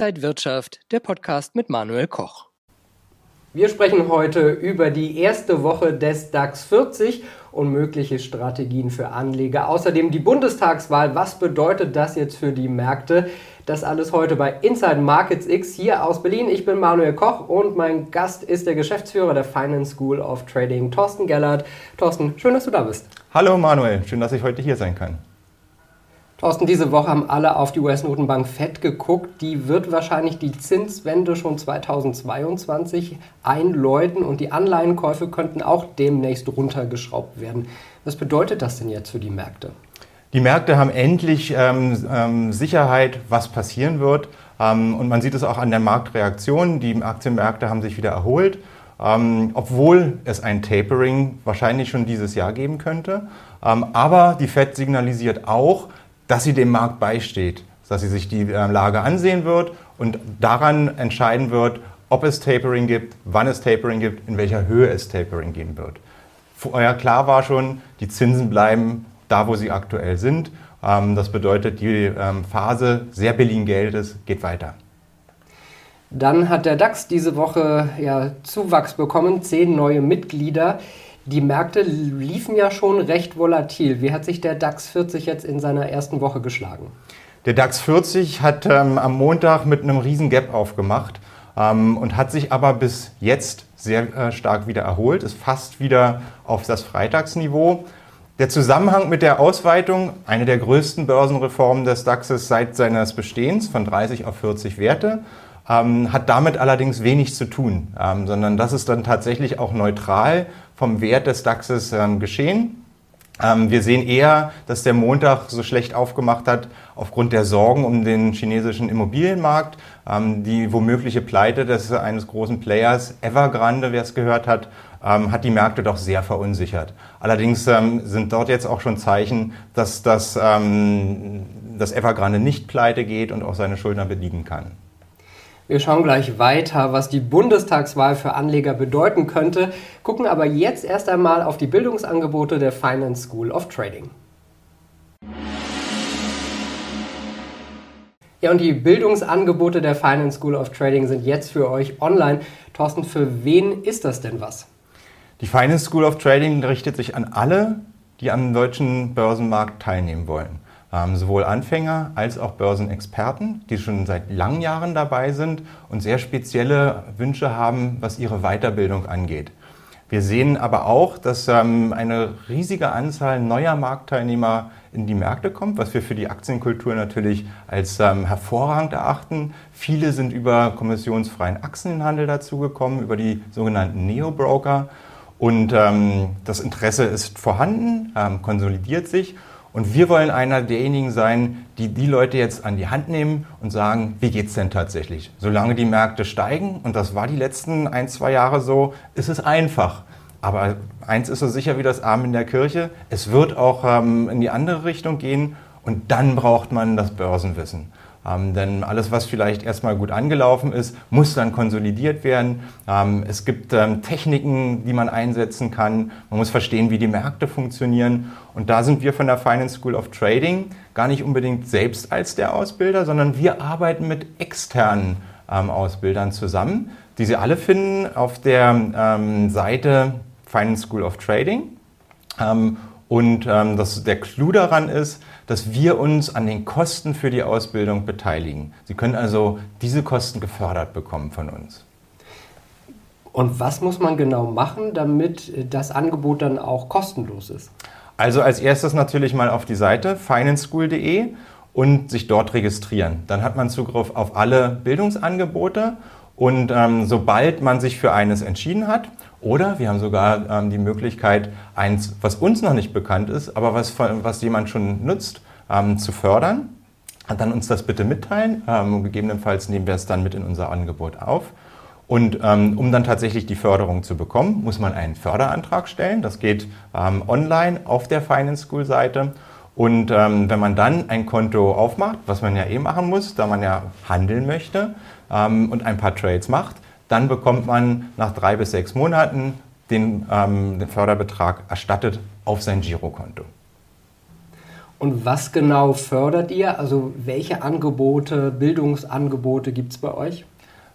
Inside Wirtschaft, der Podcast mit Manuel Koch. Wir sprechen heute über die erste Woche des DAX 40 und mögliche Strategien für Anleger. Außerdem die Bundestagswahl. Was bedeutet das jetzt für die Märkte? Das alles heute bei Inside Markets X hier aus Berlin. Ich bin Manuel Koch und mein Gast ist der Geschäftsführer der Finance School of Trading, Thorsten Gellert. Thorsten, schön, dass du da bist. Hallo Manuel, schön, dass ich heute hier sein kann. Thorsten, diese Woche haben alle auf die US-Notenbank FED geguckt. Die wird wahrscheinlich die Zinswende schon 2022 einläuten und die Anleihenkäufe könnten auch demnächst runtergeschraubt werden. Was bedeutet das denn jetzt für die Märkte? Die Märkte haben endlich ähm, ähm, Sicherheit, was passieren wird. Ähm, und man sieht es auch an der Marktreaktion. Die Aktienmärkte haben sich wieder erholt, ähm, obwohl es ein Tapering wahrscheinlich schon dieses Jahr geben könnte. Ähm, aber die Fed signalisiert auch, dass sie dem Markt beisteht, dass sie sich die äh, Lage ansehen wird und daran entscheiden wird, ob es Tapering gibt, wann es Tapering gibt, in welcher Höhe es Tapering geben wird. Vorher klar war schon, die Zinsen bleiben da, wo sie aktuell sind. Ähm, das bedeutet, die ähm, Phase sehr billigen Geldes geht weiter. Dann hat der DAX diese Woche ja Zuwachs bekommen, zehn neue Mitglieder. Die Märkte liefen ja schon recht volatil. Wie hat sich der DAX 40 jetzt in seiner ersten Woche geschlagen? Der DAX 40 hat ähm, am Montag mit einem riesen Gap aufgemacht ähm, und hat sich aber bis jetzt sehr äh, stark wieder erholt, ist fast wieder auf das Freitagsniveau. Der Zusammenhang mit der Ausweitung, eine der größten Börsenreformen des DAXes seit seines Bestehens von 30 auf 40 Werte, ähm, hat damit allerdings wenig zu tun, ähm, sondern das ist dann tatsächlich auch neutral vom Wert des DAXes ähm, geschehen. Ähm, wir sehen eher, dass der Montag so schlecht aufgemacht hat aufgrund der Sorgen um den chinesischen Immobilienmarkt. Ähm, die womögliche Pleite des, eines großen Players, Evergrande, wer es gehört hat, hat die Märkte doch sehr verunsichert. Allerdings sind dort jetzt auch schon Zeichen, dass das, ähm, das Evergrande nicht pleite geht und auch seine Schuldner bedienen kann. Wir schauen gleich weiter, was die Bundestagswahl für Anleger bedeuten könnte, gucken aber jetzt erst einmal auf die Bildungsangebote der Finance School of Trading. Ja, und die Bildungsangebote der Finance School of Trading sind jetzt für euch online. Thorsten, für wen ist das denn was? Die Finance School of Trading richtet sich an alle, die am deutschen Börsenmarkt teilnehmen wollen ähm, sowohl Anfänger als auch Börsenexperten, die schon seit langen Jahren dabei sind und sehr spezielle Wünsche haben, was ihre Weiterbildung angeht. Wir sehen aber auch, dass ähm, eine riesige Anzahl neuer Marktteilnehmer in die Märkte kommt, was wir für die Aktienkultur natürlich als ähm, hervorragend erachten. Viele sind über kommissionsfreien Aktienhandel dazugekommen, über die sogenannten Neo-Broker. Und ähm, das Interesse ist vorhanden, ähm, konsolidiert sich. Und wir wollen einer derjenigen sein, die die Leute jetzt an die Hand nehmen und sagen, wie geht's denn tatsächlich? Solange die Märkte steigen, und das war die letzten ein, zwei Jahre so, ist es einfach. Aber eins ist so sicher wie das Arm in der Kirche, es wird auch ähm, in die andere Richtung gehen und dann braucht man das Börsenwissen. Ähm, denn alles, was vielleicht erstmal gut angelaufen ist, muss dann konsolidiert werden. Ähm, es gibt ähm, Techniken, die man einsetzen kann. Man muss verstehen, wie die Märkte funktionieren. Und da sind wir von der Finance School of Trading gar nicht unbedingt selbst als der Ausbilder, sondern wir arbeiten mit externen ähm, Ausbildern zusammen, die Sie alle finden auf der ähm, Seite Finance School of Trading. Ähm, und das, der Clou daran ist, dass wir uns an den Kosten für die Ausbildung beteiligen. Sie können also diese Kosten gefördert bekommen von uns. Und was muss man genau machen, damit das Angebot dann auch kostenlos ist? Also als erstes natürlich mal auf die Seite financeschool.de und sich dort registrieren. Dann hat man Zugriff auf alle Bildungsangebote und ähm, sobald man sich für eines entschieden hat, oder wir haben sogar ähm, die Möglichkeit, eins, was uns noch nicht bekannt ist, aber was, was jemand schon nutzt, ähm, zu fördern, dann uns das bitte mitteilen. Ähm, gegebenenfalls nehmen wir es dann mit in unser Angebot auf. Und ähm, um dann tatsächlich die Förderung zu bekommen, muss man einen Förderantrag stellen. Das geht ähm, online auf der Finance School Seite. Und ähm, wenn man dann ein Konto aufmacht, was man ja eh machen muss, da man ja handeln möchte, ähm, und ein paar Trades macht, dann bekommt man nach drei bis sechs Monaten den, ähm, den Förderbetrag erstattet auf sein Girokonto. Und was genau fördert ihr? Also welche Angebote, Bildungsangebote gibt es bei euch?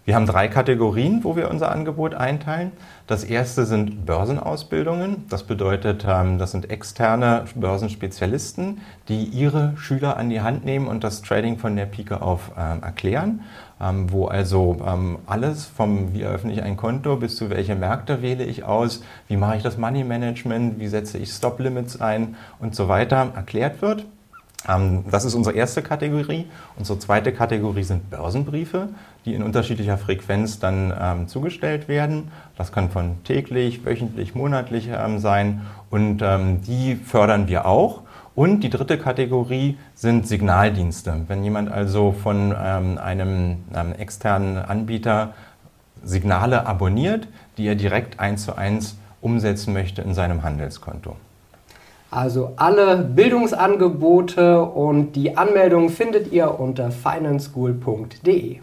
Wir haben drei Kategorien, wo wir unser Angebot einteilen. Das erste sind Börsenausbildungen. Das bedeutet, ähm, das sind externe Börsenspezialisten, die ihre Schüler an die Hand nehmen und das Trading von der Pike auf ähm, erklären, ähm, wo also alles vom wie eröffne ich ein Konto bis zu welche Märkte wähle ich aus, wie mache ich das Money Management, wie setze ich Stop Limits ein und so weiter erklärt wird. Ähm, das ist unsere erste Kategorie. Unsere zweite Kategorie sind Börsenbriefe, die in unterschiedlicher Frequenz dann ähm, zugestellt werden. Das kann von täglich, wöchentlich, monatlich ähm, sein und ähm, die fördern wir auch. Und die dritte Kategorie sind Signaldienste. Wenn jemand also von ähm, einem, einem externen Anbieter Signale abonniert, die er direkt eins zu eins umsetzen möchte in seinem Handelskonto. Also alle Bildungsangebote und die Anmeldung findet ihr unter financeschool.de.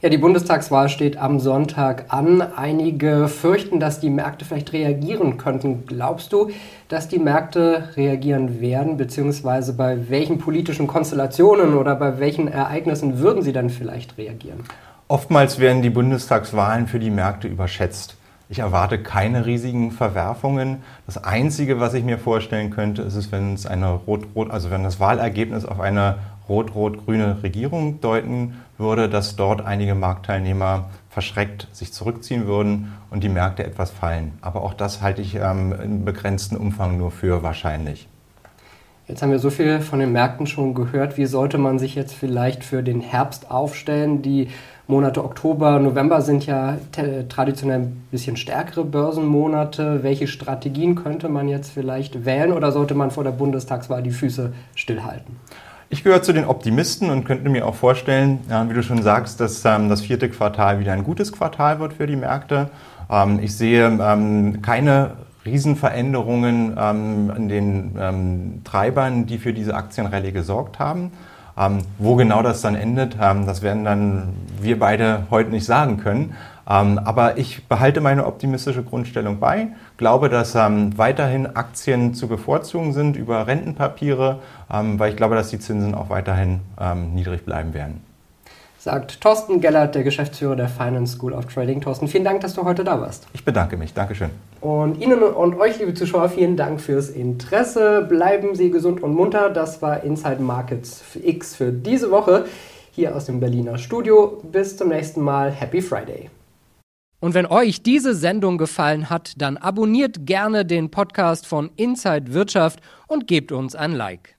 Ja, die Bundestagswahl steht am Sonntag an. Einige fürchten, dass die Märkte vielleicht reagieren könnten. Glaubst du, dass die Märkte reagieren werden, beziehungsweise bei welchen politischen Konstellationen oder bei welchen Ereignissen würden sie dann vielleicht reagieren? Oftmals werden die Bundestagswahlen für die Märkte überschätzt. Ich erwarte keine riesigen Verwerfungen. Das Einzige, was ich mir vorstellen könnte, ist es, wenn es eine rot-rot, also wenn das Wahlergebnis auf eine rot-rot-grüne Regierung deuten würde, dass dort einige Marktteilnehmer verschreckt sich zurückziehen würden und die Märkte etwas fallen. Aber auch das halte ich ähm, in begrenztem Umfang nur für wahrscheinlich. Jetzt haben wir so viel von den Märkten schon gehört. Wie sollte man sich jetzt vielleicht für den Herbst aufstellen? Die Monate Oktober, November sind ja traditionell ein bisschen stärkere Börsenmonate. Welche Strategien könnte man jetzt vielleicht wählen oder sollte man vor der Bundestagswahl die Füße stillhalten? Ich gehöre zu den Optimisten und könnte mir auch vorstellen, wie du schon sagst, dass ähm, das vierte Quartal wieder ein gutes Quartal wird für die Märkte. Ähm, ich sehe ähm, keine Riesenveränderungen in den Treibern, die für diese Aktienrallye gesorgt haben. Ähm, wo genau das dann endet, ähm, das werden dann wir beide heute nicht sagen können. Ähm, aber ich behalte meine optimistische Grundstellung bei, glaube, dass ähm, weiterhin Aktien zu bevorzugen sind über Rentenpapiere, ähm, weil ich glaube, dass die Zinsen auch weiterhin ähm, niedrig bleiben werden sagt Thorsten Gellert, der Geschäftsführer der Finance School of Trading. Thorsten, vielen Dank, dass du heute da warst. Ich bedanke mich. Dankeschön. Und Ihnen und euch, liebe Zuschauer, vielen Dank fürs Interesse. Bleiben Sie gesund und munter. Das war Inside Markets X für diese Woche hier aus dem Berliner Studio. Bis zum nächsten Mal. Happy Friday. Und wenn euch diese Sendung gefallen hat, dann abonniert gerne den Podcast von Inside Wirtschaft und gebt uns ein Like.